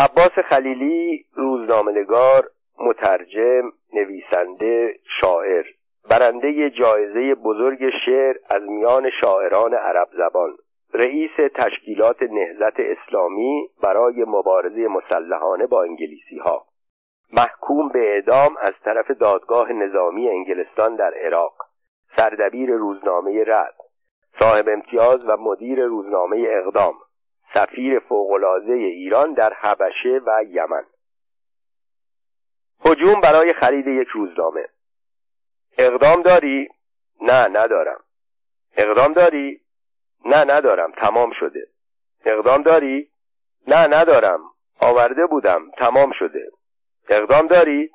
عباس خلیلی روزنامهنگار مترجم نویسنده شاعر برنده جایزه بزرگ شعر از میان شاعران عرب زبان رئیس تشکیلات نهزت اسلامی برای مبارزه مسلحانه با انگلیسی ها محکوم به اعدام از طرف دادگاه نظامی انگلستان در عراق. سردبیر روزنامه رد. صاحب امتیاز و مدیر روزنامه اقدام. سفیر فوقالعاده ایران در حبشه و یمن هجوم برای خرید یک روزنامه اقدام داری؟ نه ندارم اقدام داری؟ نه ندارم تمام شده اقدام داری؟ نه ندارم آورده بودم تمام شده اقدام داری؟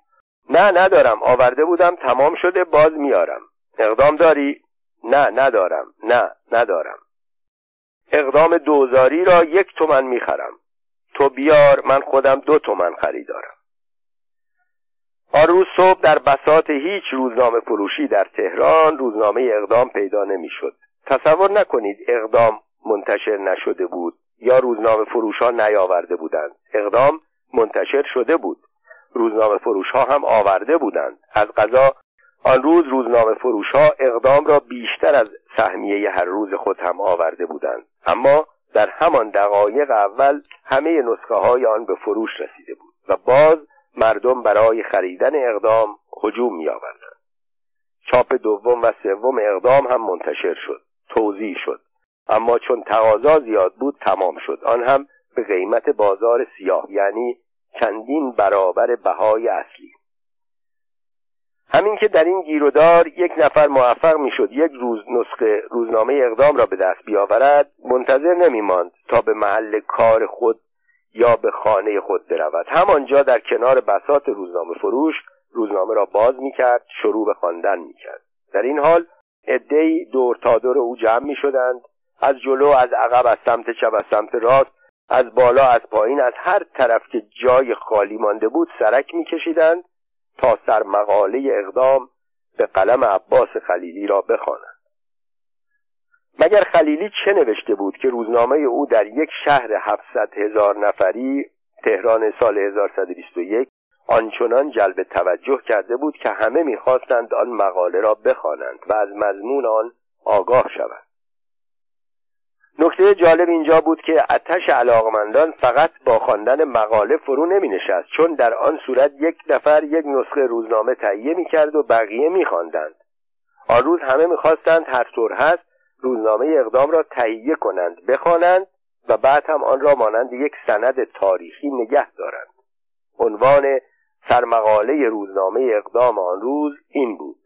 نه ندارم آورده بودم تمام شده باز میارم اقدام داری؟ نه ندارم نه ندارم اقدام دوزاری را یک تومن می‌خرم. تو بیار من خودم دو تومن خریدارم آن روز صبح در بساط هیچ روزنامه فروشی در تهران روزنامه اقدام پیدا نمی‌شد. تصور نکنید اقدام منتشر نشده بود یا روزنامه فروش ها نیاورده بودند. اقدام منتشر شده بود. روزنامه فروش ها هم آورده بودند. از قضا آن روز روزنامه فروش ها اقدام را بیشتر از سهمیه هر روز خود هم آورده بودند. اما در همان دقایق اول همه نسخه های آن به فروش رسیده بود و باز مردم برای خریدن اقدام هجوم می آوردند چاپ دوم و سوم اقدام هم منتشر شد توضیح شد. اما چون تقاضا زیاد بود تمام شد. آن هم به قیمت بازار سیاه یعنی چندین برابر بهای اصلی. همین که در این گیرودار یک نفر موفق می‌شد یک روز نسخه روزنامه اقدام را به دست بیاورد منتظر نمیماند تا به محل کار خود یا به خانه خود برود. همانجا در کنار بسات روزنامه فروش روزنامه را باز می‌کرد شروع به خواندن می‌کرد. در این حال عدهای دور تا دور او جمع می‌شدند از جلو از عقب از سمت چپ از سمت راست از بالا از پایین از هر طرف که جای خالی مانده بود سرک میکشیدند. تا سر مقاله اقدام به قلم عباس خلیلی را بخوانند مگر خلیلی چه نوشته بود که روزنامه او در یک شهر هفتصد هزار نفری تهران سال 1121 آنچنان جلب توجه کرده بود که همه می‌خواستند آن مقاله را بخوانند و از مضمون آن آگاه شوند؟ نکته جالب اینجا بود که اتش علاقمندان فقط با خواندن مقاله فرو نمی نشست چون در آن صورت یک نفر یک نسخه روزنامه تهیه می کرد و بقیه می خواندند. آن روز همه می‌خواستند هر طور هست روزنامه اقدام را تهیه کنند بخوانند و بعد هم آن را مانند یک سند تاریخی نگه دارند عنوان سرمقاله روزنامه اقدام آن روز این بود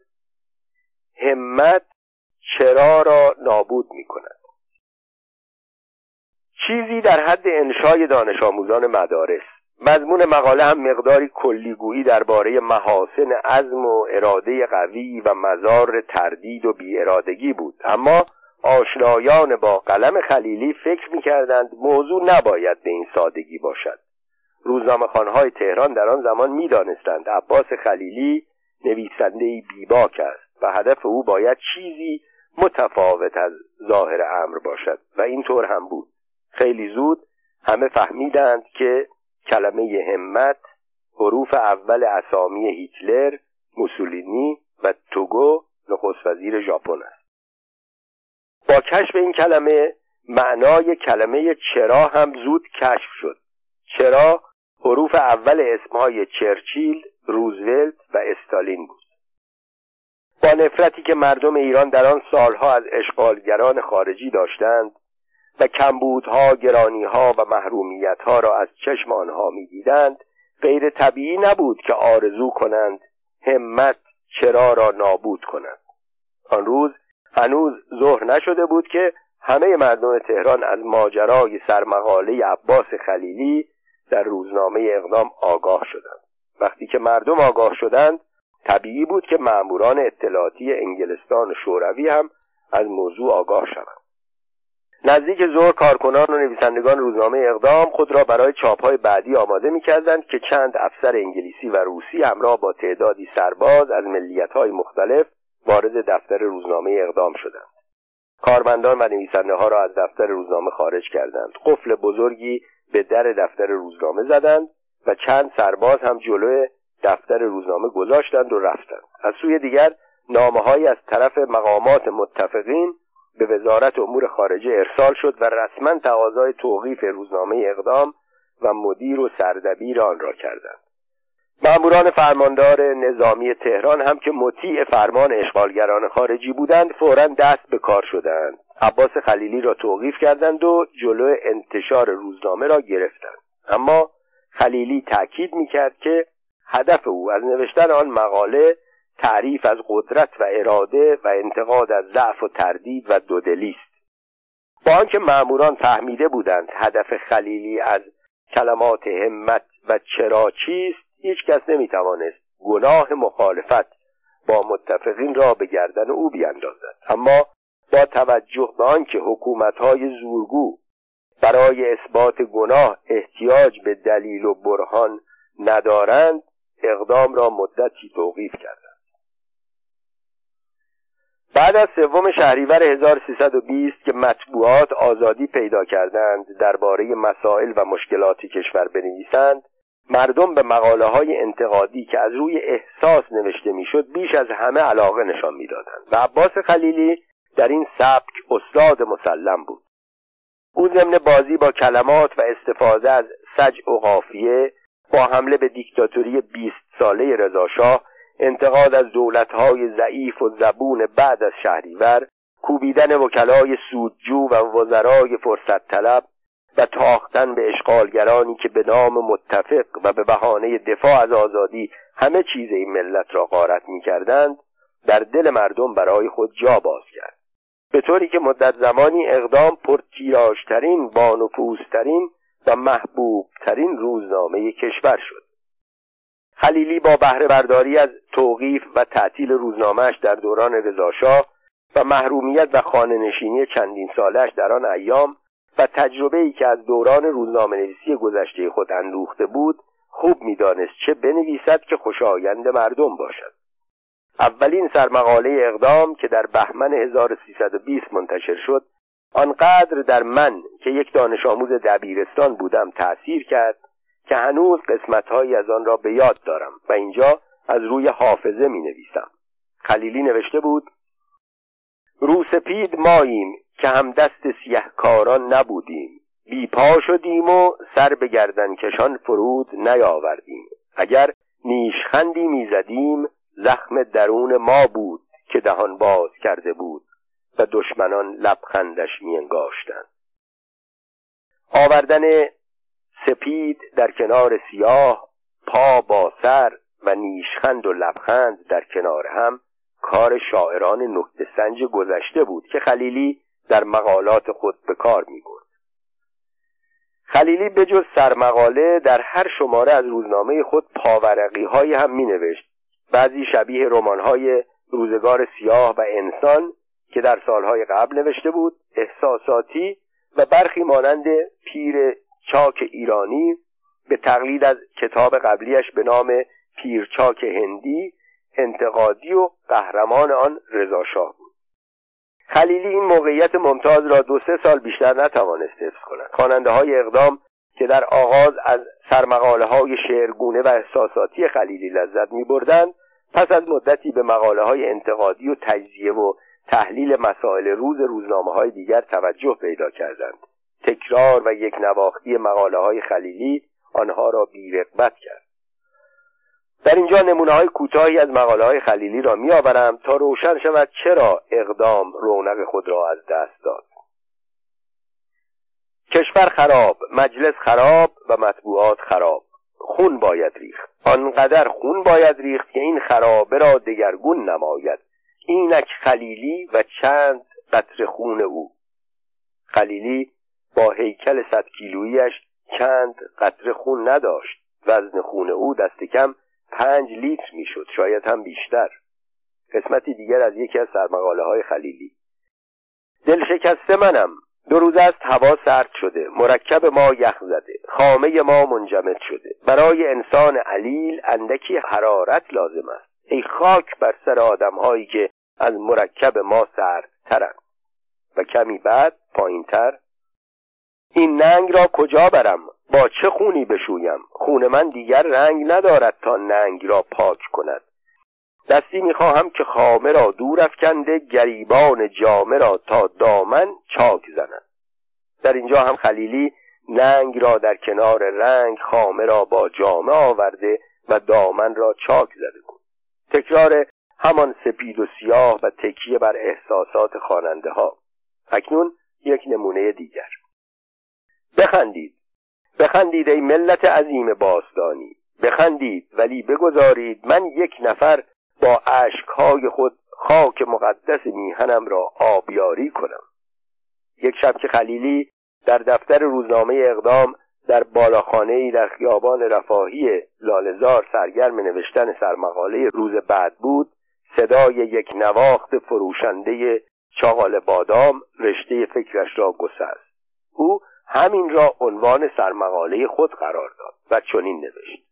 همت چرا را نابود می کند چیزی در حد انشای دانش آموزان مدارس. مضمون مقاله هم مقداری کلیگویی درباره محاسن عزم و اراده قوی و مزار تردید و بیارادگی بود. اما آشنایان با قلم خلیلی فکر می‌کردند موضوع نباید به این سادگی باشد. روزنامه خانهای تهران در آن زمان می‌دانستند عباس خلیلی نویسنده بیباک است و هدف او باید چیزی متفاوت از ظاهر امر باشد و اینطور هم بود. خیلی زود همه فهمیدند که کلمه همت حروف اول اسامی هیتلر موسولینی و توگو نخست وزیر ژاپن است. با کشف این کلمه معنای کلمه چرا هم زود کشف شد. چرا؟ حروف اول اسمهای چرچیل، روزولت و استالین بود. با نفرتی که مردم ایران در آن سالها از اشغالگران خارجی داشتند و کمبودها گرانیها و محرومیتها را از چشم آنها می‌دیدند. غیر طبیعی نبود که آرزو کنند همت چرا را نابود کنند. آن روز هنوز ظهر نشده بود که همه مردم تهران از ماجرای سرمقاله عباس خلیلی در روزنامه اقدام آگاه شدند. وقتی که مردم آگاه شدند طبیعی بود که ماموران اطلاعاتی انگلستان و شوروی هم از موضوع آگاه شوند. نزدیک ظهر کارکنان و نویسندگان روزنامه اقدام خود را برای چاپهای بعدی آماده می‌کردند که چند افسر انگلیسی و روسی همراه با تعدادی سرباز از ملیتهای مختلف وارد دفتر روزنامه اقدام شدند. کارمندان و نویسنده ها را از دفتر روزنامه خارج کردند. قفل بزرگی به در دفتر روزنامه زدند و چند سرباز هم جلوی دفتر روزنامه گذاشتند و رفتند. از سوی دیگر نامه از طرف مقامات متفقین به وزارت امور خارجه ارسال شد و رسما تقاضای توقیف روزنامه اقدام و مدیر و سردبیر آن را کردند. مأموران فرماندار نظامی تهران هم که مطیع فرمان اشغالگران خارجی بودند فورا دست به کار شدند. عباس خلیلی را توقیف کردند و جلو انتشار روزنامه را گرفتند. اما خلیلی تأکید می‌کرد که هدف او از نوشتن آن مقاله تعریف از قدرت و اراده و انتقاد از ضعف و تردید و دودلی است با آنکه مأموران فهمیده بودند هدف خلیلی از کلمات همت و چرا چیست هیچ کس نمی‌توانست گناه مخالفت با متفقین را به گردن او بیاندازد. اما با توجه به آنکه حکومتهای زورگو برای اثبات گناه احتیاج به دلیل و برهان ندارند اقدام را مدتی توقیف کردند. بعد از سوم شهریور 1320 که مطبوعات آزادی پیدا کردند درباره مسائل و مشکلات کشور بنویسند مردم به مقاله های انتقادی که از روی احساس نوشته می‌شد بیش از همه علاقه نشان می‌دادند و عباس خلیلی در این سبک استاد مسلم بود. او ضمن بازی با کلمات و استفاده از سجع و قافیه با حمله به دیکتاتوری بیست ساله رضاشاه انتقاد از دولتهای ضعیف و زبون بعد از شهریور کوبیدن وکلای سودجو و وزرای فرصت طلب و تاختن به اشغالگرانی که به نام متفق و به بهانه دفاع از آزادی همه چیز این ملت را غارت می کردند در دل مردم برای خود جا باز کرد. به طوری که مدت زمانی اقدام پرتیراژترین بانفوذترین و محبوبترین روزنامه کشور شد. خلیلی با بهره برداری از توقیف و تعطیل روزنامهش در دوران رضاشاه و محرومیت و خانه نشینی چندین سالش در آن ایام و تجربه ای که از دوران روزنامه نویسی گذشته خود اندوخته بود خوب می‌دانست چه بنویسد که خوشایند مردم باشد. اولین سرمقاله اقدام که در بهمن 1320 منتشر شد آنقدر در من که یک دانش آموز دبیرستان بودم تأثیر کرد که هنوز قسمتهایی از آن را به یاد دارم و اینجا از روی حافظه می نویسم خلیلی نوشته بود روسپید ماییم که هم دست سیهکاران نبودیم. بی پا شدیم و سر به گردن کشان فرود نیاوردیم. اگر نیشخندی می‌زدیم زخم درون ما بود که دهان باز کرده بود و دشمنان لبخندش میانگاشتند. آوردن سپید در کنار سیاه پا با سر و نیشخند و لبخند در کنار هم کار شاعران نکته سنج گذشته بود که خلیلی در مقالات خود به کار می برد. خلیلی به جز سرمقاله در هر شماره از روزنامه خود پاورقی های هم می نوشت بعضی شبیه رمان های روزگار سیاه و انسان که در سالهای قبل نوشته بود احساساتی و برخی مانند پیر چاک ایرانی به تقلید از کتاب قبلیش به نام پیرچاک هندی انتقادی و قهرمان آن رضاشاه بود. خلیلی این موقعیت ممتاز را دو سه سال بیشتر نتوانست حفظ کند. خواننده های اقدام که در آغاز از سرمقاله های شعرگونه و احساساتی خلیلی لذت می بردند پس از مدتی به مقاله های انتقادی و تجزیه و تحلیل مسائل روز روزنامه های دیگر توجه پیدا کردند. تکرار و یک نواختی مقاله های خلیلی آنها را بیرقبت کرد. در اینجا نمونه های کوتاهی از مقاله های خلیلی را می آورم تا روشن شود چرا اقدام رونق خود را از دست داد. کشور خراب مجلس خراب و مطبوعات خراب. خون باید ریخت. آنقدر خون باید ریخت که این خرابه را دگرگون نماید. اینک خلیلی و چند قطر خون او. خلیلی با هیکل صد کیلویش چند قطره خون نداشت. وزن خون او دست کم پنج لیتر می‌شد شاید هم بیشتر. قسمتی دیگر از یکی از سرمقاله های خلیلی. دل شکسته منم. دو روز است هوا سرد شده. مرکب ما یخ زده. خامه ما منجمد شده. برای انسان علیل اندکی حرارت لازم است. ای خاک بر سر آدم هایی که از مرکب ما سرد ترند و کمی بعد پایین تر این ننگ را کجا برم؟ با چه خونی بشویم؟ خون من دیگر رنگ ندارد تا ننگ را پاک کند. دستی می‌خواهم که خامه را دور افکنده گریبان جامه را تا دامن چاک زند. در اینجا هم خلیلی ننگ را در کنار رنگ خامه را با جامه آورده و دامن را چاک زده بود تکرار همان سپید و سیاه و تکیه بر احساسات خواننده ها اکنون یک نمونه دیگر. بخندید. بخندید ای ملت عظیم باستانی. بخندید ولی بگذارید من یک نفر با اشکهای خود خاک مقدس میهنم را آبیاری کنم. یک شب که خلیلی در دفتر روزنامه اقدام در بالاخانه در خیابان رفاهی لالزار سرگرم نوشتن سرمقاله روز بعد بود صدای یک نواخت فروشنده چاغال بادام رشته فکرش را گسست. او همین را عنوان سرمقاله خود قرار داد و چنین نوشت.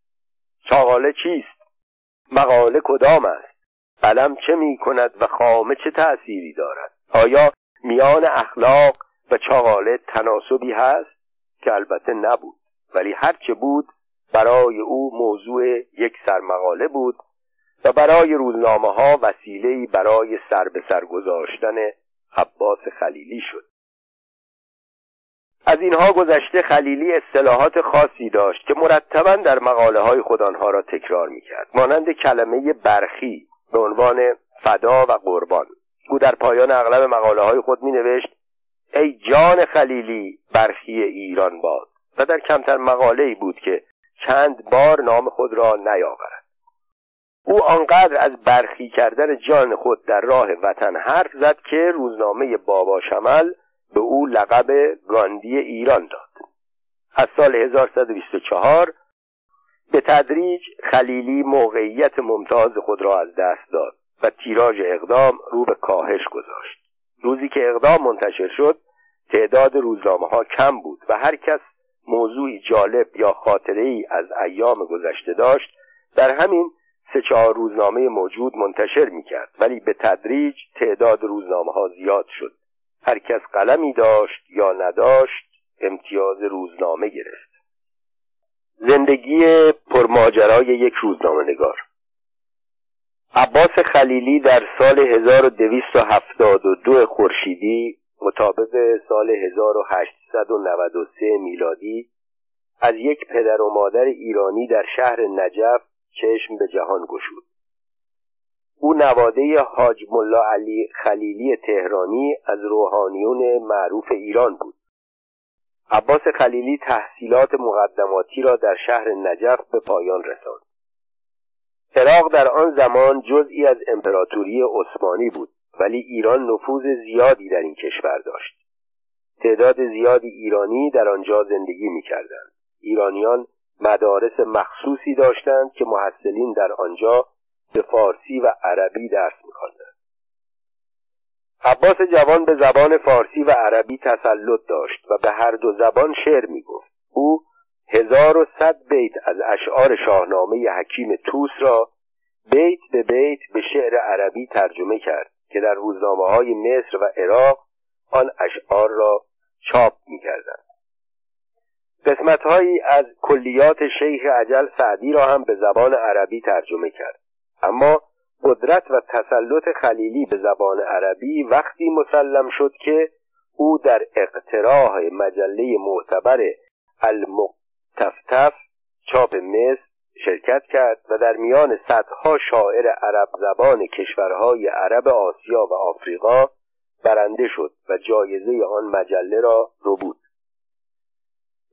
چاغاله چیست؟ مقاله کدام است؟ قلم چه می کند و خامه چه تأثیری دارد؟ آیا میان اخلاق و چاغاله تناسبی هست؟ که البته نبود ولی هرچه بود برای او موضوع یک سرمقاله بود و برای روزنامه ها وسیله برای سر به سر گذاشتن عباس خلیلی شد. از اینها گذشته خلیلی اصطلاحات خاصی داشت که مرتبا در مقاله های خود آنها را تکرار می‌کرد. مانند کلمه برخی به عنوان فدا و قربان. او در پایان اغلب مقاله های خود می نوشت ای جان خلیلی برخی ایران باد. و در کمتر مقاله ای بود که چند بار نام خود را نیاورد. او آنقدر از برخی کردن جان خود در راه وطن حرف زد که روزنامه بابا شمل به او لقب گاندی ایران داد. از سال 1124 به تدریج خلیلی موقعیت ممتاز خود را از دست داد و تیراژ اقدام رو به کاهش گذاشت. روزی که اقدام منتشر شد تعداد روزنامه ها کم بود و هر کس موضوعی جالب یا خاطره ای از ایام گذشته داشت در همین سه چهار روزنامه موجود منتشر می کرد ولی به تدریج تعداد روزنامه ها زیاد شد. هر کس قلمی داشت یا نداشت امتیاز روزنامه گرفت. زندگی پرماجرای یک روزنامه نگار عباس خلیلی در سال 1272 خورشیدی مطابق سال 1893 میلادی از یک پدر و مادر ایرانی در شهر نجف چشم به جهان گشود. او نواده حاج ملا علی خلیلی تهرانی از روحانیون معروف ایران بود. عباس خلیلی تحصیلات مقدماتی را در شهر نجف به پایان رساند. عراق در آن زمان جزئی از امپراتوری عثمانی بود ولی ایران نفوذ زیادی در این کشور داشت. تعداد زیادی ایرانی در آنجا زندگی می‌کردند. ایرانیان مدارس مخصوصی داشتند که محصلین در آنجا به فارسی و عربی درس میخواندند عباس جوان به زبان فارسی و عربی تسلط داشت و به هر دو زبان شعر می‌گفت. او هزار و صد بیت از اشعار شاهنامه حکیم توس را بیت به بیت به شعر عربی ترجمه کرد که در روزنامه های مصر و عراق آن اشعار را چاپ می‌کردند. قسمت هایی از کلیات شیخ عجل سعدی را هم به زبان عربی ترجمه کرد. اما قدرت و تسلط خلیلی به زبان عربی وقتی مسلم شد که او در اقتراح مجله معتبر المقتفتف چاپ مصر شرکت کرد و در میان صدها شاعر عرب زبان کشورهای عرب آسیا و آفریقا برنده شد و جایزه آن مجله را رو بود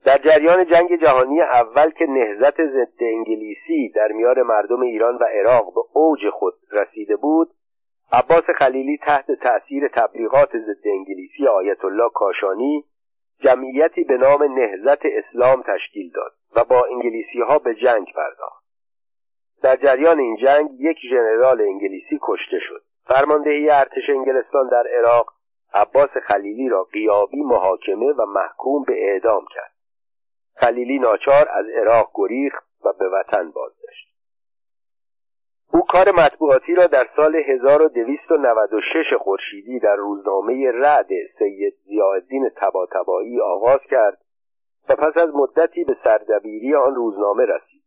در جریان جنگ جهانی اول که نهزت ضد انگلیسی در میان مردم ایران و عراق به اوج خود رسیده بود عباس خلیلی تحت تأثیر تبلیغات ضد انگلیسی آیت الله کاشانی جمعیتی به نام نهزت اسلام تشکیل داد و با انگلیسی ها به جنگ پرداخت. در جریان این جنگ یک ژنرال انگلیسی کشته شد. فرماندهی ارتش انگلستان در عراق عباس خلیلی را قیابی محاکمه و محکوم به اعدام کرد. خلیلی ناچار از عراق گریخت و به وطن بازگشت. او کار مطبوعاتی را در سال 1296 خورشیدی در روزنامه رعد سید ضیاءالدین تباتبایی آغاز کرد و پس از مدتی به سردبیری آن روزنامه رسید.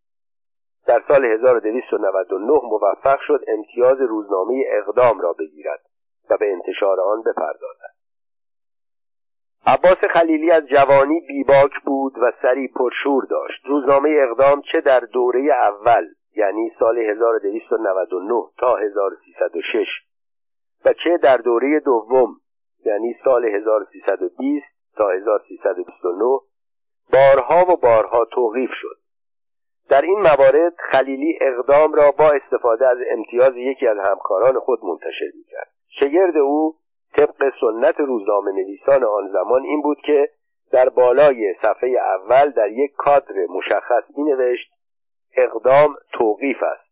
در سال 1299 موفق شد امتیاز روزنامه اقدام را بگیرد و به انتشار آن بپردازد. عباس خلیلی از جوانی بیباک بود و سری پرشور داشت. روزنامه اقدام چه در دوره اول یعنی سال 1299 تا 1306 و چه در دوره دوم یعنی سال 1320 تا 1329 بارها و بارها توقیف شد. در این موارد خلیلی اقدام را با استفاده از امتیاز یکی از همکاران خود منتشر می‌کرد. شگرد او طبق سنت روزنامه نویسان آن زمان این بود که در بالای صفحه اول در یک کادر مشخص می نوشت اقدام توقیف است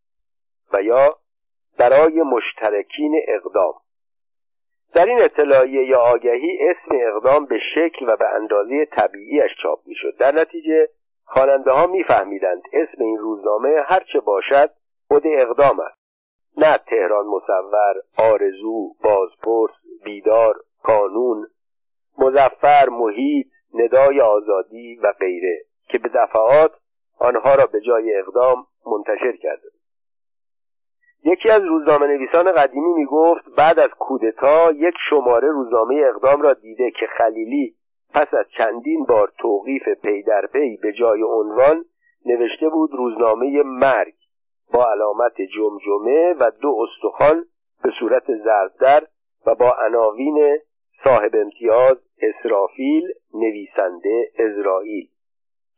و یا برای مشترکین اقدام. در این اطلاعیه یا آگهی اسم اقدام به شکل و به اندازه طبیعیش چاپ می‌شد. در نتیجه خواننده ها میفهمیدند اسم این روزنامه هرچه باشد خود اقدام است. نه تهران مصور آرزو بازپرس بیدار کانون مزفر محیط ندای آزادی و غیره که به دفعات آنها را به جای اقدام منتشر کرده یکی از روزنامه نویسان قدیمی می گفت بعد از کودتا یک شماره روزنامه اقدام را دیده که خلیلی پس از چندین بار توقیف پی در پی به جای عنوان نوشته بود روزنامه مرگ با علامت جمجمه و دو استخوان به صورت زردر و با عناوین صاحب امتیاز اسرافیل نویسنده ازرائیل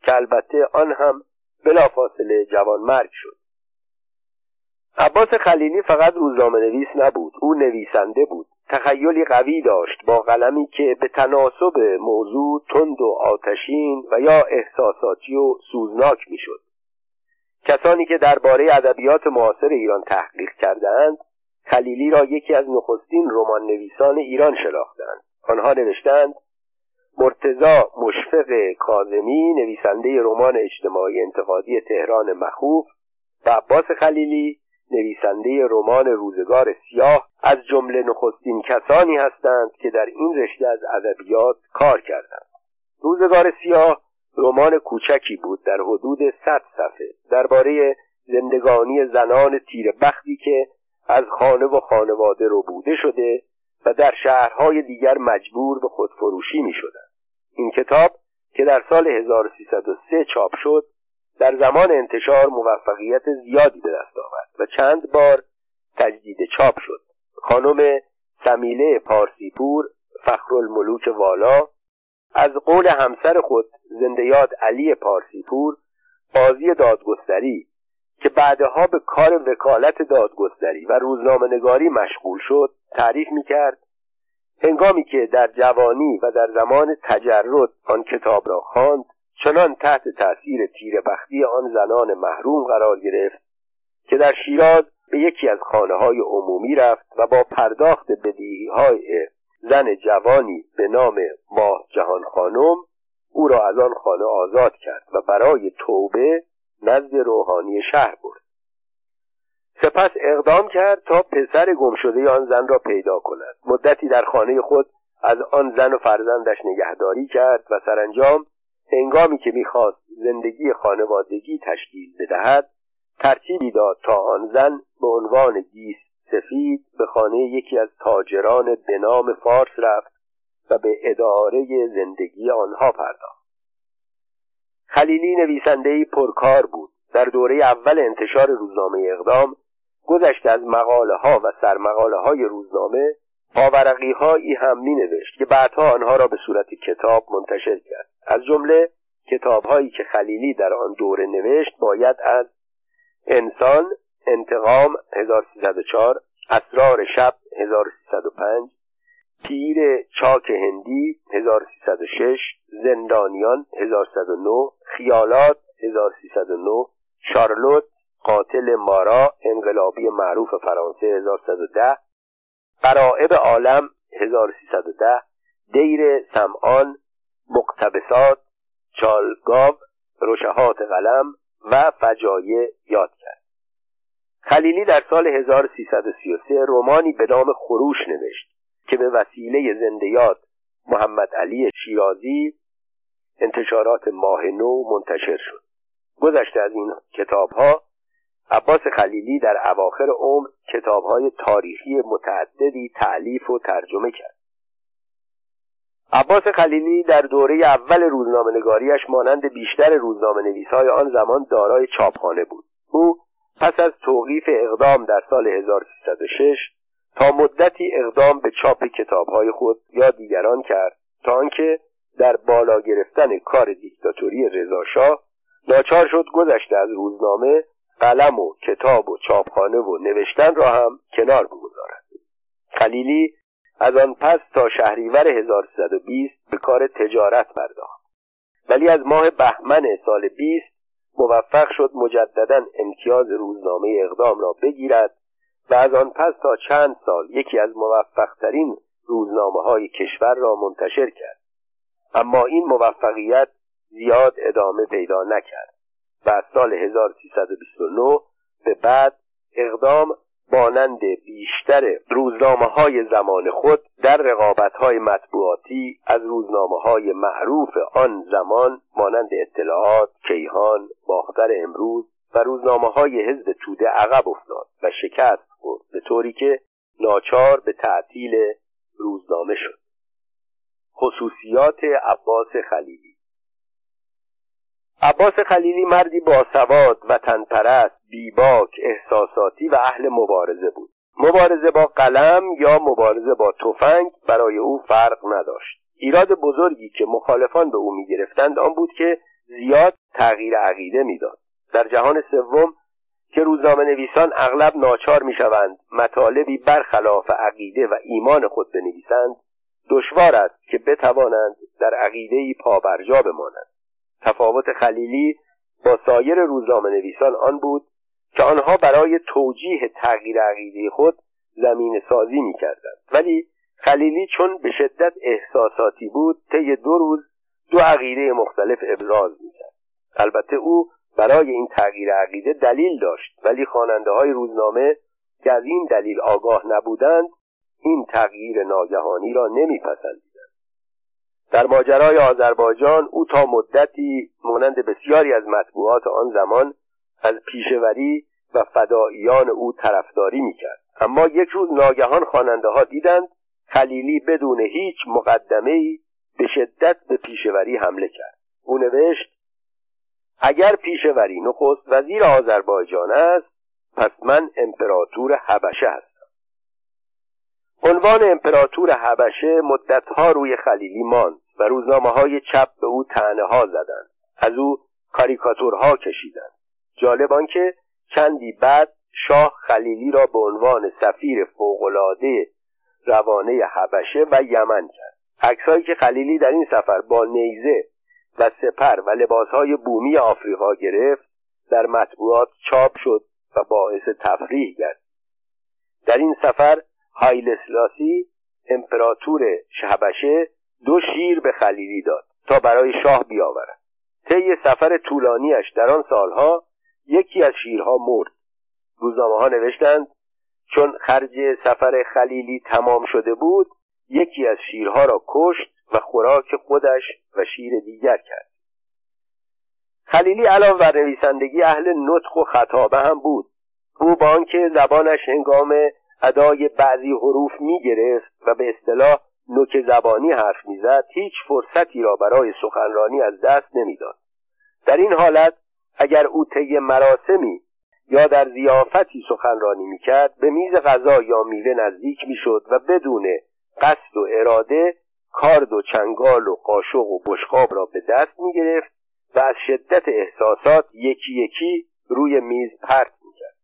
که البته آن هم بلافاصله جوان مرگ شد. عباس خلیلی فقط روزنامه نویس نبود او نویسنده بود. تخیلی قوی داشت با قلمی که به تناسب موضوع تند و آتشین و یا احساساتی و سوزناک می‌شد. کسانی که درباره ادبیات معاصر ایران تحقیق کردند خلیلی را یکی از نخستین رمان نویسان ایران شناختند. آنها نوشتند مرتزا مشفق کاظمی نویسنده رمان اجتماعی انتقادی تهران مخوف و عباس خلیلی نویسنده رمان روزگار سیاه از جمله نخستین کسانی هستند که در این رشته از ادبیات کار کردند. روزگار سیاه رمان کوچکی بود در حدود صد صفحه. درباره زندگانی زنان تیر بختی که از خانه و خانواده رو بوده شده و در شهرهای دیگر مجبور به خودفروشی می شدن. این کتاب که در سال 1303 چاپ شد در زمان انتشار موفقیت زیادی به دست آورد و چند بار تجدید چاپ شد خانم سمیله پارسیپور فخرالملوک والا از قول همسر خود زندیاد علی پارسیپور قاضی دادگستری که بعدها به کار وکالت دادگستری و روزنامه نگاری مشغول شد تعریف می‌کرد. هنگامی که در جوانی و در زمان تجرد آن کتاب را خواند چنان تحت تأثیر تیربختی آن زنان محروم قرار گرفت که در شیراز به یکی از خانه های عمومی رفت و با پرداخت بدیهی های زن جوانی به نام ماه جهان خانم او را از آن خانه آزاد کرد و برای توبه نزد روحانی شهر برد. سپس اقدام کرد تا پسر گمشده آن زن را پیدا کند. مدتی در خانه خود از آن زن و فرزندش نگهداری کرد و سرانجام هنگامی که می‌خواست زندگی خانوادگی تشکیل بدهد ترتیبی داد تا آن زن به عنوان گیس سفید به خانه یکی از تاجران به نام فارس رفت و به اداره زندگی آنها پرداخت. خلیلی نویسندهای پرکار بود. در دوره اول انتشار روزنامه اقدام گذشت از مقاله ها و سرمقاله های روزنامه پاورقی هایی هم می نوشت که بعدها آنها را به صورت کتاب منتشر کرد. از جمله کتاب هایی که خلیلی در آن دوره نوشت باید از انسان انتقام 1304 اسرار شب 1305 تیر چاک هندی 1306 زندانیان 1109 خیالات 1309 شارلوت قاتل مارا انقلابی معروف فرانسه 1110 قرائب عالم 1310 دیر سمعان مقتبسات چالگاو روشهات قلم و فجایع یاد کرد. خلیلی در سال 1333 رومانی به نام خروش نوشت. که به وسیله زنده یاد محمد علی شیرازی انتشارات ماه نو منتشر شد. گذشته از این کتاب ها عباس خلیلی در اواخر عمر کتاب های تاریخی متعددی تعلیف و ترجمه کرد. عباس خلیلی در دوره اول روزنامه نگاریش مانند بیشتر روزنامه نویس های آن زمان دارای چاپخانه بود. او پس از توقیف اقدام در سال 1306 تا مدتی اقدام به چاپ کتابهای خود یا دیگران کرد تا آنکه در بالا گرفتن کار دیکتاتوری رضاشاه ناچار شد گذشته از روزنامه قلم و کتاب و چاپخانه و نوشتن را هم کنار بگذارد. خلیلی از آن پس تا شهریور 1320 به کار تجارت پرداخت. ولی از ماه بهمن سال 20 موفق شد مجددا امتیاز روزنامه اقدام را بگیرد و از آن پس تا چند سال یکی از موفقترین روزنامه های کشور را منتشر کرد. اما این موفقیت زیاد ادامه پیدا نکرد و از سال 1329 به بعد اقدام مانند بیشتر روزنامه های زمان خود در رقابت های مطبوعاتی از روزنامه های معروف آن زمان مانند اطلاعات، کیهان، باختر امروز و روزنامه های حزب توده عقب افتاد و شکست. خورد به طوری که ناچار به تعطیل روزنامه شد. خصوصیات عباس خلیلی. عباس خلیلی مردی باسواد و تنپرست بیباک احساساتی و اهل مبارزه بود. مبارزه با قلم یا مبارزه با تفنگ برای او فرق نداشت. ایراد بزرگی که مخالفان به او می‌گرفتند آن بود که زیاد تغییر عقیده می‌داد. در جهان سوم که روزنامه نویسان اغلب ناچار می‌شوند مطالبی برخلاف عقیده و ایمان خود بنویسند دشوار است که بتوانند در عقیده پابرجا بمانند تفاوت خلیلی با سایر روزنامه نویسان آن بود که آنها برای توجیه تغییر عقیده خود زمین سازی می کردند. ولی خلیلی چون به شدت احساساتی بود طی دو روز دو عقیده مختلف ابراز می کرد. البته او برای این تغییر عقیده دلیل داشت ولی خواننده های روزنامه که از این دلیل آگاه نبودند این تغییر ناگهانی را نمیپسندید در ماجرای آذربایجان او تا مدتی مانند بسیاری از مطبوعات آن زمان از پیشوری و فداییان او طرفداری می‌کرد. اما یک روز ناگهان خواننده ها دیدند خلیلی بدون هیچ مقدمه ای به شدت به پیشوری حمله کرد. او نوشت اگر پیشوری نخست وزیر آذربایجان است پس من امپراتور حبشه هستم. عنوان امپراتور حبشه مدتها روی خلیلی ماند و روزنامه های چپ به او تنه ها زدند. از او کاریکاتورها کشیدند. جالب آنکه چندی بعد شاه خلیلی را به عنوان سفیر فوقالعاده روانه حبشه و یمن کرد. عکسهایی که خلیلی در این سفر با نیزه و سپر و لباسهای بومی آفریقا گرفت در مطبوعات چاپ شد و باعث تفریح گشت در این سفر هایلسلاسی امپراتور شهبشه دو شیر به خلیلی داد تا برای شاه بیاورد. طی سفر طولانیش در آن سالها یکی از شیرها مرد. روزنامه ها نوشتند چون خرج سفر خلیلی تمام شده بود یکی از شیرها را کشت و خوراک خودش و شیر دیگر کرد. خلیلی علاوه بر نویسندگی اهل نطق و خطابه هم بود. او با آنکه زبانش هنگام ادای بعضی حروف می گرفت و به اصطلاح نوک زبانی حرف می‌زد هیچ فرصتی را برای سخنرانی از دست نمی‌داد. در این حالت اگر او طی مراسمی یا در زیافتی سخنرانی می‌کرد به میز غذا یا میوه نزدیک می‌شد و بدون قصد و اراده کارد و چنگال و قاشق و بشقاب را به دست می‌گرفت و از شدت احساسات یکی یکی روی میز پرت می‌کرد.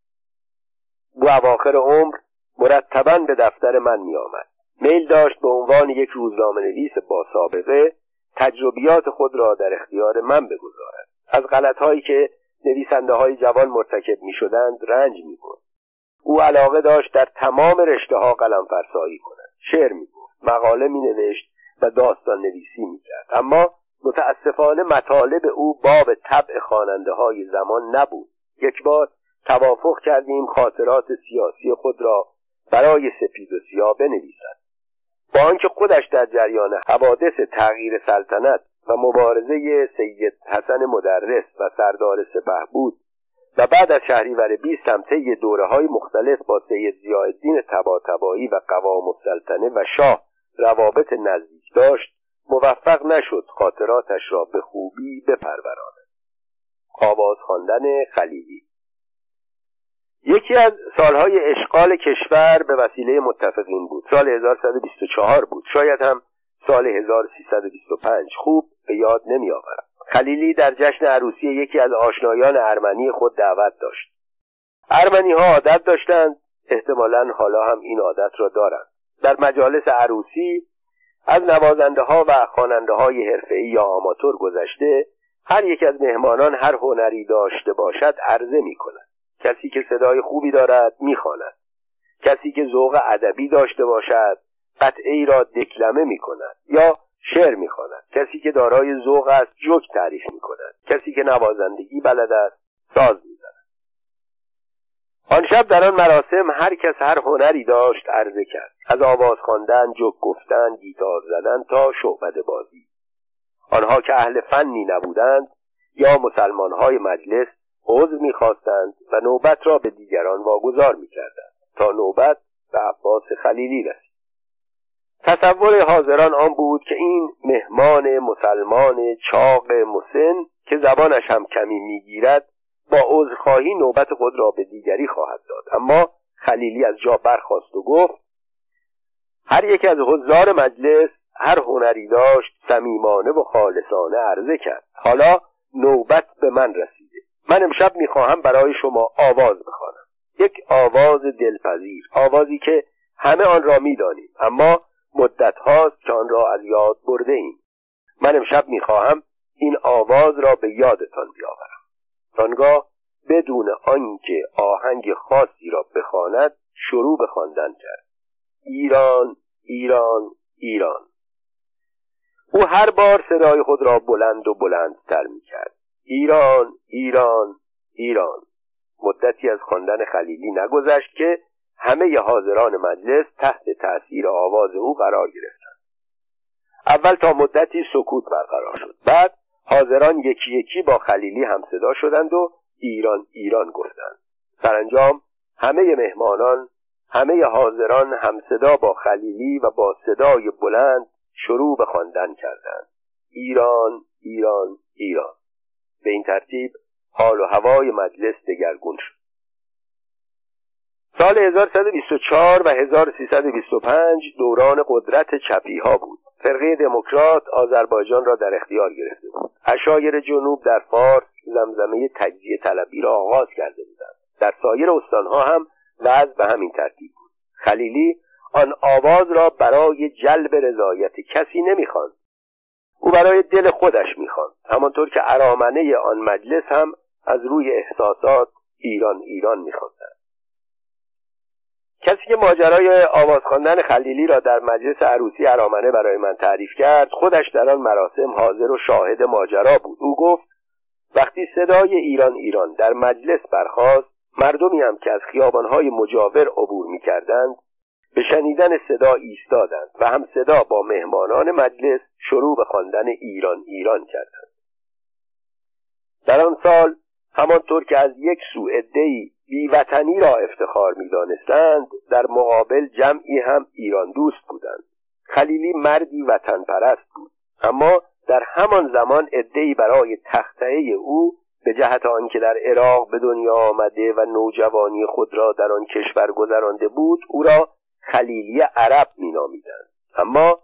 او اواخر عمر مرتبا به دفتر من میآمد. میل داشت به عنوان یک روزنامه نویس با سابقه تجربیات خود را در اختیار من بگذارد. از غلطهایی که نویسنده های جوان مرتکب می شدند رنج می بود. او علاقه داشت در تمام رشته ها قلم فرسایی کند. شعر می مقاله می نوشت و داستان نویسی می کرد اما متاسفانه مطالب او باب طبع خواننده های زمان نبود. یک بار توافق کردیم خاطرات سیاسی خود را برای سپید و سیاه بنویسد. با آنکه خودش در جریان حوادث تغییر سلطنت و مبارزه سید حسن مدرس و سردار سپه بود و بعد از شهریور 20 هم طی دوره های مختلف با سید ضیاءالدین تباتبایی و قوام السلطنه و شاه روابط نزدیک داشت موفق نشد خاطراتش را به خوبی بپروراند. آواز خواندن خلیلی. یکی از سالهای اشغال کشور به وسیله متفقین بود. سال 1124 بود. شاید هم سال 1325 خوب به یاد نمی آورم خلیلی در جشن عروسی یکی از آشنایان ارمنی خود دعوت داشت. ارمنی ها عادت داشتند احتمالا حالا هم این عادت را دارند. در مجالس عروسی از نوازنده ها و خواننده های حرفه‌ای یا آماتور گذشته هر یک از مهمانان هر هنری داشته باشد عرضه می کند کسی که صدای خوبی دارد می‌خواند. کسی که ذوق ادبی داشته باشد قطعه را دکلمه می کند یا شعر می کند کسی که دارای ذوق است جوک تعریف می کند کسی که نوازندگی بلد است ساز آن شب در آن مراسم هر کس هر هنری داشت عرضه کرد. از آواز خواندن جوک گفتن گیتار زدن تا شعبد بازی. آنها که اهل فنی نبودند یا مسلمانهای مجلس عضو می‌خواستند و نوبت را به دیگران واگذار می‌کردند. تا نوبت به عباس خلیلی رسید. تصور حاضران آن بود که این مهمان مسلمان چاق مسن که زبانش هم کمی می‌گیرد با عذرخواهی نوبت خود را به دیگری خواهد داد. اما خلیلی از جا برخواست و گفت هر یک از حضار مجلس هر هنری داشت صمیمانه و خالصانه عرضه کرد. حالا نوبت به من رسیده. من امشب می‌خواهم برای شما آواز بخوانم. یک آواز دلپذیر آوازی که همه آن را می‌دانیم اما مدت هاست که آن را از یاد برده ایم من امشب می‌خواهم این آواز را به یادتان بیاورم. آنگاه بدون آنکه آهنگ خاصی را بخواند شروع به خواندن کرد. ایران ایران ایران. او هر بار صدای خود را بلند و بلندتر می کرد ایران ایران ایران. مدتی از خواندن خلیلی نگذشت که همه حاضران مجلس تحت تأثیر آواز او قرار گرفتند. اول تا مدتی سکوت برقرار شد. بعد حاضران یکی یکی با خلیلی هم صدا شدند و ایران ایران گفتند. سرانجام همه مهمانان همه حاضران هم صدا با خلیلی و با صدای بلند شروع به خواندن کردند. ایران ایران ایران. به این ترتیب حال و هوای مجلس دگرگون شد. سال 1124 و 1325 دوران قدرت چپی ها بود. فرقه دموکرات آذربایجان را در اختیار گرفته بود. اشایر جنوب در فارس زمزمه تجزیه طلبی را آغاز کرده بودند. در سایر استانها هم وضع به همین ترتیب بود. خلیلی آن آواز را برای جلب رضایت کسی نمی‌خواند. او برای دل خودش می‌خواند. همانطور که ارامنه آن مجلس هم از روی احساسات ایران ایران میخواندند کسی که ماجرای آواز خواندن خلیلی را در مجلس عروسی ارامنه برای من تعریف کرد خودش در آن مراسم حاضر و شاهد ماجرا بود. او گفت وقتی صدای ایران ایران در مجلس برخاست مردمی هم که از خیابانهای مجاور عبور می‌کردند به شنیدن صدا ایستادند و هم صدا با مهمانان مجلس شروع به خواندن ایران ایران کردند. در آن سال همانطور که از یک سو عدهای بیوطنی را افتخار می‌دانستند در مقابل جمعی هم ایران دوست بودند. خلیلی مردی وطن پرست بود. اما در همان زمان عدهای برای تختهه او به جهت آنکه در عراق به دنیا آمده و نوجوانی خود را در آن کشور گذرانده بود او را خلیلی عرب مینامیدند. اما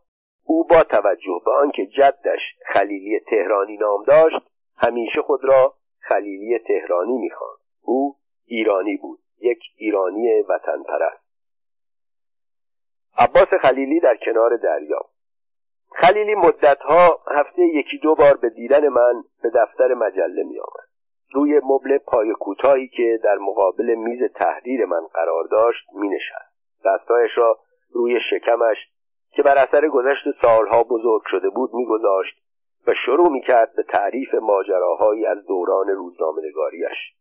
او با توجه به آنکه جدش خلیلی تهرانی نام داشت همیشه خود را خلیلی تهرانی می‌خواند. او ایرانی بود یک ایرانی وطن پرست عباس خلیلی در کنار دریا خلیلی مدتها هفته یکی دو بار به دیدن من به دفتر مجله می آمد. روی مبل پای کوتاهی که در مقابل میز تحریر من قرار داشت می نشست. دستایش را روی شکمش که بر اثر گذشت سالها بزرگ شده بود میگذاشت و شروع می‌کرد به تعریف ماجراهایی از دوران روزنامهنگاریش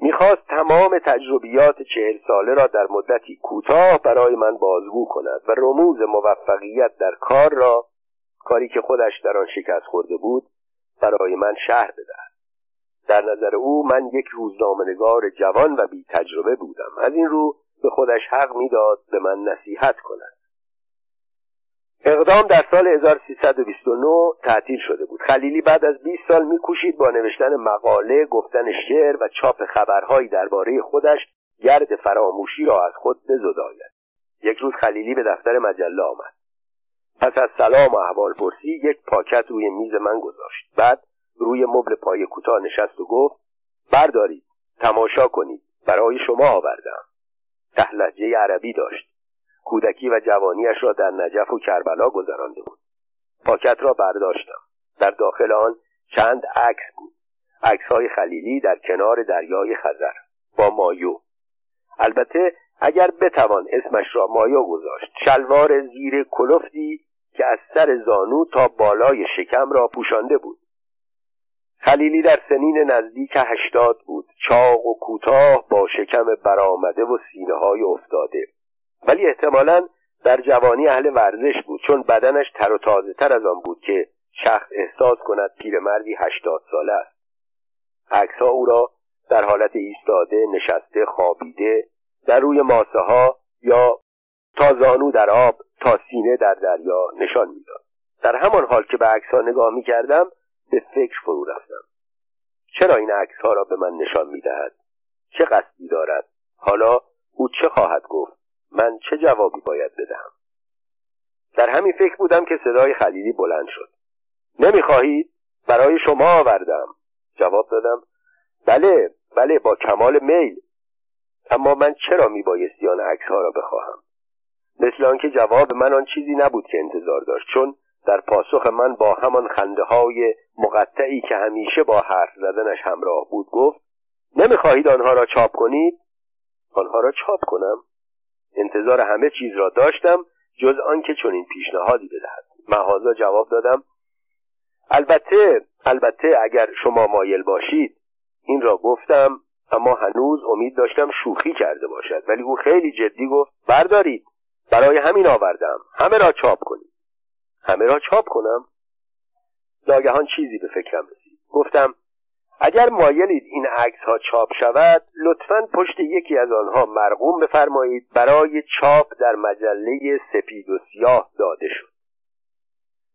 می‌خواست تمام تجربیات چهل ساله را در مدتی کوتاه برای من بازگو کند و رموز موفقیت در کار را کاری که خودش در آن شکست خورده بود برای من شهر بدهد. در نظر او من یک روزنامهنگار جوان و بی تجربه بودم. از این رو به خودش حق می‌داد به من نصیحت کند. اقدام در سال 1329 تعطیل شده بود. خلیلی بعد از 20 سال میکوشید با نوشتن مقاله گفتن شعر و چاپ خبرهایی درباره خودش گرد فراموشی را از خود بزداید. یک روز خلیلی به دفتر مجله آمد. پس از سلام و احوال پرسی یک پاکت روی میز من گذاشت. بعد روی مبل پای کوتاه نشست و گفت بردارید تماشا کنید. برای شما آوردم. تهلجه عربی داشت. کودکی و جوانیش را در نجف و کربلا گذرانده بود. پاکت را برداشتم. در داخل آن چند عکس بود. عکس های خلیلی در کنار دریای خزر با مایو. البته اگر بتوان اسمش را مایو گذاشت شلوار زیر کلفتی که از سر زانو تا بالای شکم را پوشانده بود. خلیلی در سنین نزدیک هشتاد بود. چاق و کوتاه با شکم برآمده و سینه های افتاده. ولی احتمالا در جوانی اهل ورزش بود چون بدنش تر و تازه تر از آن بود که شخص احساس کند پیرمردی هشتاد ساله است عکسها او را در حالت ایستاده نشسته خوابیده در روی ماسه ها یا تا زانو در آب تا سینه در دریا نشان می‌داد در همان حال که به عکسها نگاه می کردم به فکر فرو رفتم چرا این عکس ها را به من نشان می دهد؟ چه قصدی دارد؟ حالا او چه خواهد گفت؟ من چه جوابی باید بدهم؟ در همین فکر بودم که صدای خلیلی بلند شد. نمی‌خواهید؟ برای شما آوردم. جواب دادم بله بله با کمال میل. اما من چرا میبایستی آن عکس ها را بخواهم؟ مثل آنکه جواب من آن چیزی نبود که انتظار داشت چون در پاسخ من با همان خنده های مقطعی که همیشه با حرف زدنش همراه بود گفت نمی‌خواهید آنها را چاپ کنید؟ آنها را چاپ کنم؟ انتظار همه چیز را داشتم جز آنکه چنین پیشنهادی بدهد. مهازا جواب دادم البته البته اگر شما مایل باشید این را گفتم اما هنوز امید داشتم شوخی کرده باشد. ولی او خیلی جدی گفت بردارید. برای همین آوردم. همه را چاپ کنید. همه را چاپ کنم؟ ناگهان چیزی به فکرم رسید. گفتم اگر مایلید این عکس ها چاپ شود لطفا پشت یکی از آنها مرقوم بفرمایید برای چاپ در مجله سپید و سیاه داده شد.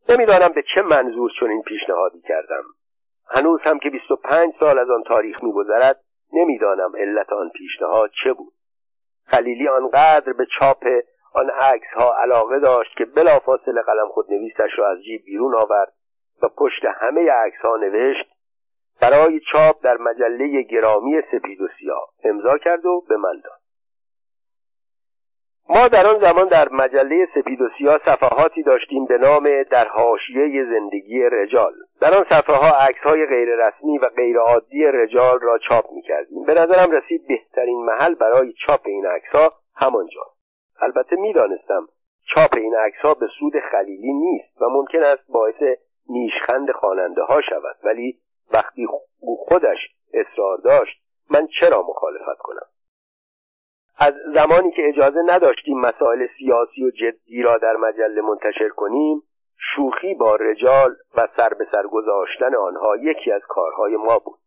نمی‌دانم به چه منظور چون پیشنهادی کردم. هنوز هم که 25 سال از آن تاریخ میگذرد نمی‌دانم علت آن پیشنهاد چه بود. خلیلی آنقدر به چاپ آن عکس ها علاقه داشت که بلافاصله قلم خود نویسش را از جیب بیرون آورد و پشت همه عکس ها نوشت برای چاپ در مجله گرامی سپید و سیاه امضا کرد و به من داد. ما در آن زمان در مجله سپید و سیاه صفحاتی داشتیم به نام در حاشیه زندگی رجال. در آن صفحه ها عکس های غیر رسمی و غیر عادی رجال را چاپ می کردیم به نظرم رسید بهترین محل برای چاپ این عکس ها همانجا البته می‌دانستم چاپ این عکس ها به سود خلیلی نیست و ممکن است باعث نیشخند خواننده ها شود ولی وقتی خودش اصرار داشت من چرا مخالفت کنم؟ از زمانی که اجازه نداشتیم مسائل سیاسی و جدی را در مجله منتشر کنیم شوخی با رجال و سر به سر گذاشتن آنها یکی از کارهای ما بود.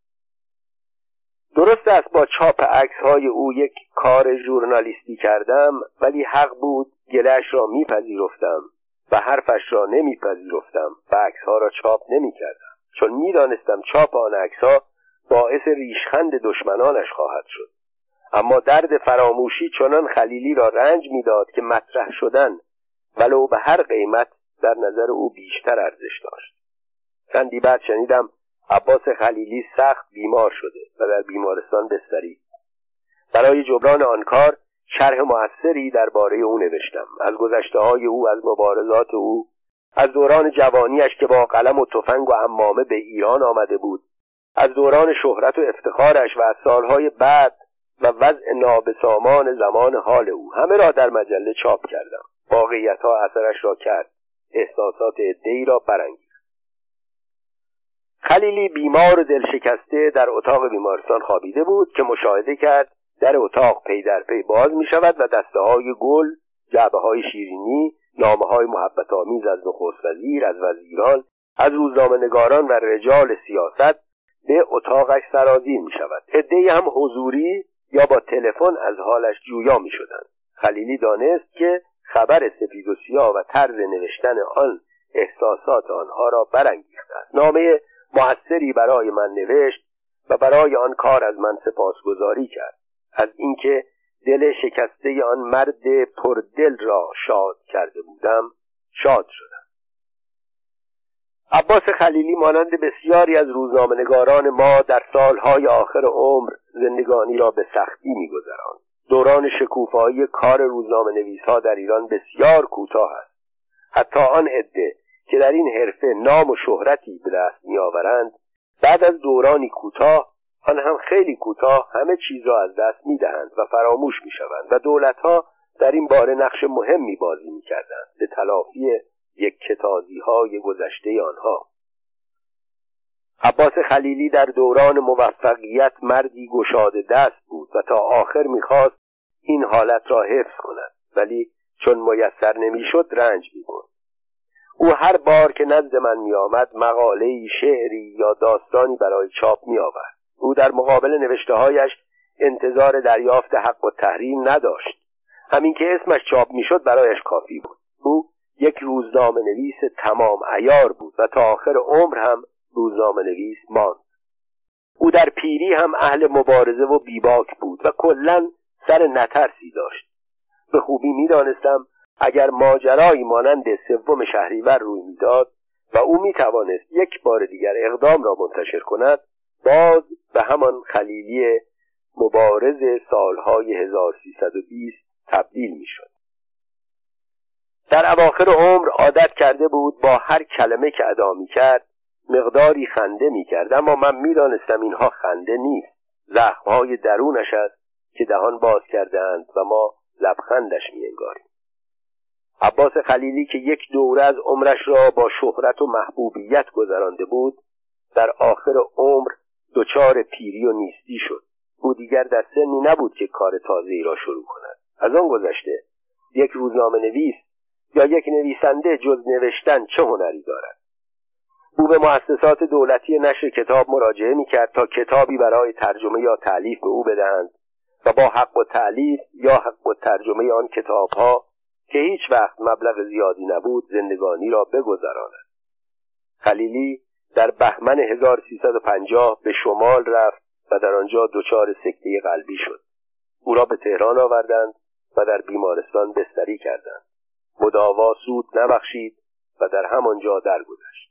درست است با چاپ عکس های او یک کار ژورنالیستی کردم ولی حق بود گلش را میپذیرفتم و حرفش را نمیپذیرفتم و عکس ها را چاپ نمی‌کردم. چون می‌دانستم چاپ آن عکس ها باعث ریشخند دشمنانش خواهد شد. اما درد فراموشی چنان خلیلی را رنج می‌داد که مطرح شدن ولو به هر قیمت در نظر او بیشتر ارزش داشت. چندی بعد شنیدم عباس خلیلی سخت بیمار شده و در بیمارستان بستری. برای جبران آن کار شرح موثری درباره او نوشتم. از گذشته های او از مبارزات او از دوران جوانیش که با قلم و تفنگ و امامه به ایران آمده بود از دوران شهرت و افتخارش و از سالهای بعد و وضع نابسامان زمان حال او همه را در مجله چاپ کردم. واقعیت ها اثرش را کرد. احساسات ادهی را برانگیخت. خلیلی بیمار و دلشکسته در اتاق بیمارستان خوابیده بود که مشاهده کرد در اتاق پی در پی باز می شود و دسته های گل جعبه های شیرینی نامه های محبت آمیز از نخست وزیر از وزیران از روزنامه نگاران و رجال سیاست به اتاقش سرازیر می شود عدهای هم حضوری یا با تلفن از حالش جویا می شدند خلیلی دانست که خبر سفید و سیاه و طرز نوشتن آن احساسات آنها را برانگیخته است نامه موثری برای من نوشت و برای آن کار از من سپاسگزاری کرد. از اینکه دل شکسته آن مرد پردل را شاد کرده بودم شاد شدم. عباس خلیلی مانند بسیاری از روزنامهنگاران ما در سالهای آخر عمر زندگانی را به سختی میگذراند. دوران شکوفایی کار روزنامه نویس ها در ایران بسیار کوتاه است. حتی آن عده که در این حرفه نام و شهرتی به دست میآورند بعد از دورانی کوتاه آن هم خیلی کوتاه همه چیز را از دست می‌دهند و فراموش می‌شوند و دولتها در این باره نقش مهمی بازی می‌کردند به تلافی یک کتازی های گذشته آنها. عباس خلیلی در دوران موفقیت مردی گشاده دست بود و تا آخر می‌خواست این حالت را حفظ کند ولی چون میسر نمی‌شد رنج می‌برد. او هر بار که نزد من میآمد مقاله شعری یا داستانی برای چاپ میآورد. او در مقابل نوشتههایش انتظار دریافت حق و تحریم نداشت. همین که اسمش چاپ می‌شد برایش کافی بود. او یک روزنامه نویس تمام ایار بود و تا آخر عمر هم روزنامه نویس ماند. او در پیری هم اهل مبارزه و بیباک بود و کلا سر نترسی داشت. به خوبی می‌دانستم اگر ماجرایی مانند سوم شهریور روی می‌داد و او می‌توانست یک بار دیگر اقدام را منتشر کند باز به همان خلیلی مبارز سالهای 1320 تبدیل می‌شد. در اواخر عمر عادت کرده بود با هر کلمه که ادا می کرد مقداری خنده می کرد اما من می‌دانستم اینها خنده نیست. زخمهای درونش است که دهان باز کردند و ما لبخندش می انگاریم عباس خلیلی که یک دوره از عمرش را با شهرت و محبوبیت گذرانده بود در آخر عمر دچار پیری و نیستی شد. او دیگر در سنی نبود که کار تازه را شروع کند. از آن گذشته یک روزنامه نویس یا یک نویسنده جز نوشتن چه هنری دارد؟ او به مؤسسات دولتی نشر کتاب مراجعه می کرد تا کتابی برای ترجمه یا تعلیف به او بدهند و با حق و تعلیف یا حق و ترجمه آن کتاب ها که هیچ وقت مبلغ زیادی نبود زندگانی را بگذراند. خلیلی در بهمن 1350 به شمال رفت و در آنجا دچار سکته قلبی شد. او را به تهران آوردند و در بیمارستان بستری کردند. مداوا سود نبخشید و در همانجا درگذشت.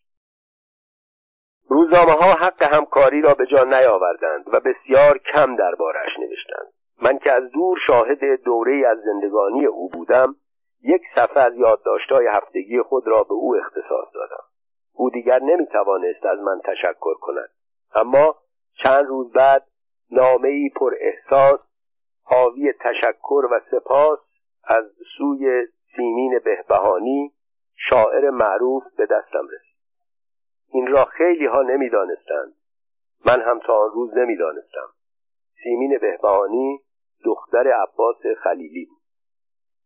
روزنامه ها حق همکاری را به جا نیاوردند و بسیار کم دربارش نوشتند. من که از دور شاهد دوره از زندگانی او بودم یک صفحه از یادداشتهای هفتگی خود را به او اختصاص دادم. او دیگر نمی‌توانست از من تشکر کند. اما چند روز بعد نامه ای پر احساس حاوی تشکر و سپاس از سوی سیمین بهبهانی شاعر معروف به دستم رسید. این را خیلی ها نمی‌دانستند. من هم تا آن روز نمی‌دانستم. سیمین بهبهانی دختر عباس خلیلی بود.